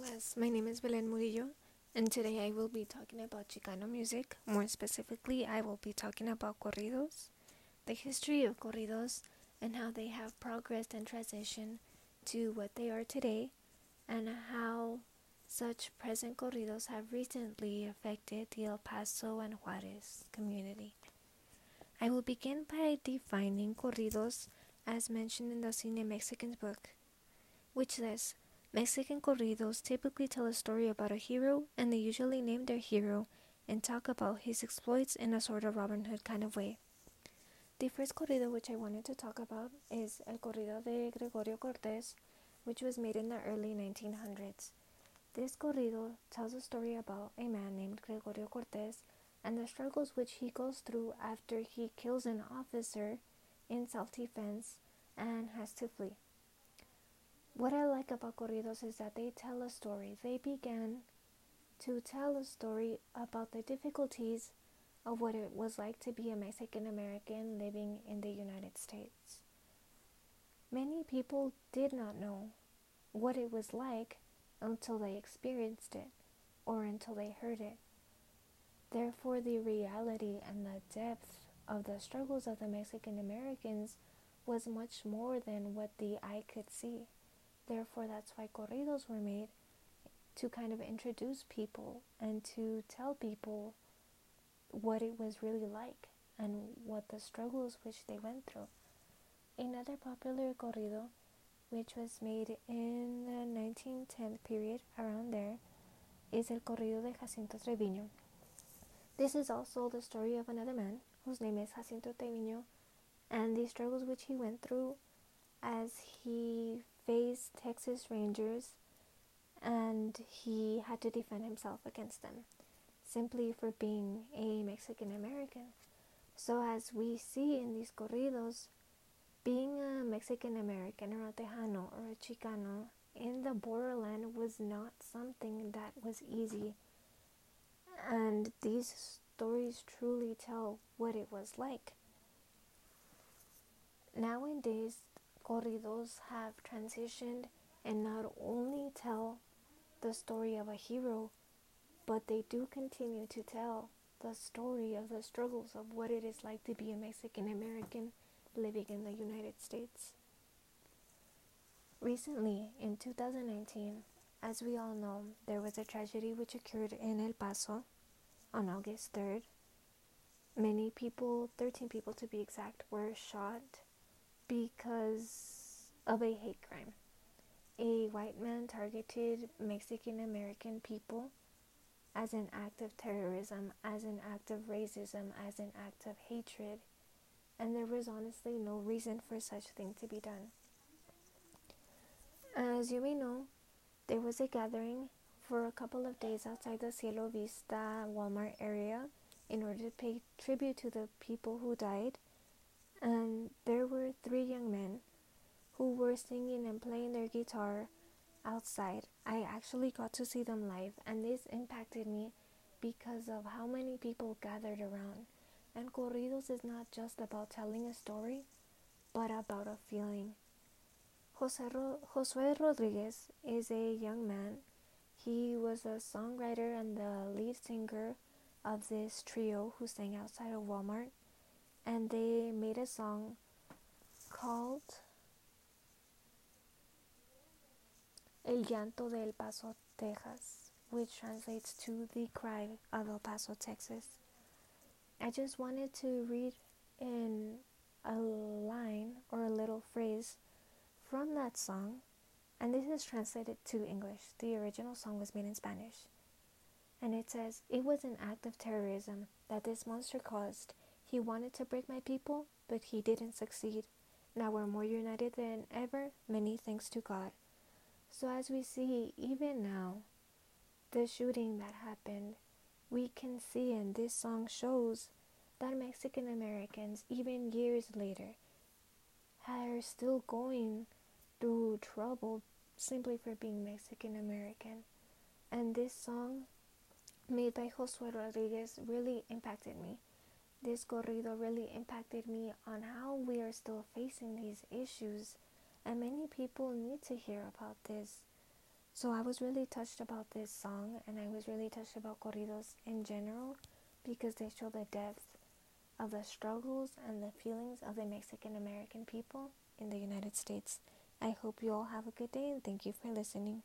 class. My name is Belen Murillo, and today I will be talking about Chicano music. More specifically, I will be talking about corridos, the history of corridos, and how they have progressed and transitioned to what they are today, and how such present corridos have recently affected the El Paso and Juarez community. I will begin by defining corridos as mentioned in the Cine Mexicans book, which says Mexican corridos typically tell a story about a hero, and they usually name their hero and talk about his exploits in a sort of Robin Hood kind of way. The first corrido which I wanted to talk about is El Corrido de Gregorio Cortez, which was made in the early 1900s. This corrido tells a story about a man named Gregorio Cortez and the struggles which he goes through after he kills an officer in self defense and has to flee. What I like about corridos is that they tell a story. They began to tell a story about the difficulties of what it was like to be a Mexican American living in the United States. Many people did not know what it was like until they experienced it or until they heard it. Therefore, the reality and the depth of the struggles of the Mexican Americans was much more than what the eye could see. Therefore, that's why corridos were made to kind of introduce people and to tell people what it was really like and what the struggles which they went through. Another popular corrido, which was made in the 1910 period, around there, is El Corrido de Jacinto Treviño. This is also the story of another man whose name is Jacinto Treviño and the struggles which he went through as he faced Texas Rangers and he had to defend himself against them simply for being a Mexican American. So, as we see in these corridos, being a Mexican American or a Tejano or a Chicano in the borderland was not something that was easy. And these stories truly tell what it was like. Nowadays, corridos have transitioned and not only tell the story of a hero, but they do continue to tell the story of the struggles of what it is like to be a Mexican American living in the United States. Recently, in 2019, as we all know, there was a tragedy which occurred in El Paso on August 3rd. Many people, 13 people to be exact, were shot because of a hate crime. A white man targeted Mexican American people as an act of terrorism, as an act of racism, as an act of hatred, and there was honestly no reason for such thing to be done. As you may know, there was a gathering for a couple of days outside the Cielo Vista Walmart area in order to pay tribute to the people who died and there were three young men who were singing and playing their guitar outside. I actually got to see them live, and this impacted me because of how many people gathered around. And corridos is not just about telling a story, but about a feeling. Jose Ro- Josue Rodriguez is a young man. He was a songwriter and the lead singer of this trio who sang outside of Walmart and they made a song called El Llanto de El Paso, Texas, which translates to The Cry of El Paso, Texas. I just wanted to read in a line or a little phrase from that song, and this is translated to English. The original song was made in Spanish. And it says, It was an act of terrorism that this monster caused he wanted to break my people, but he didn't succeed. Now we're more united than ever, many thanks to God. So, as we see, even now, the shooting that happened, we can see, and this song shows that Mexican Americans, even years later, are still going through trouble simply for being Mexican American. And this song, made by Josue Rodriguez, really impacted me this corrido really impacted me on how we are still facing these issues, and many people need to hear about this. So I was really touched about this song and I was really touched about corridos in general because they show the depth of the struggles and the feelings of the Mexican American people in the United States. I hope you all have a good day and thank you for listening.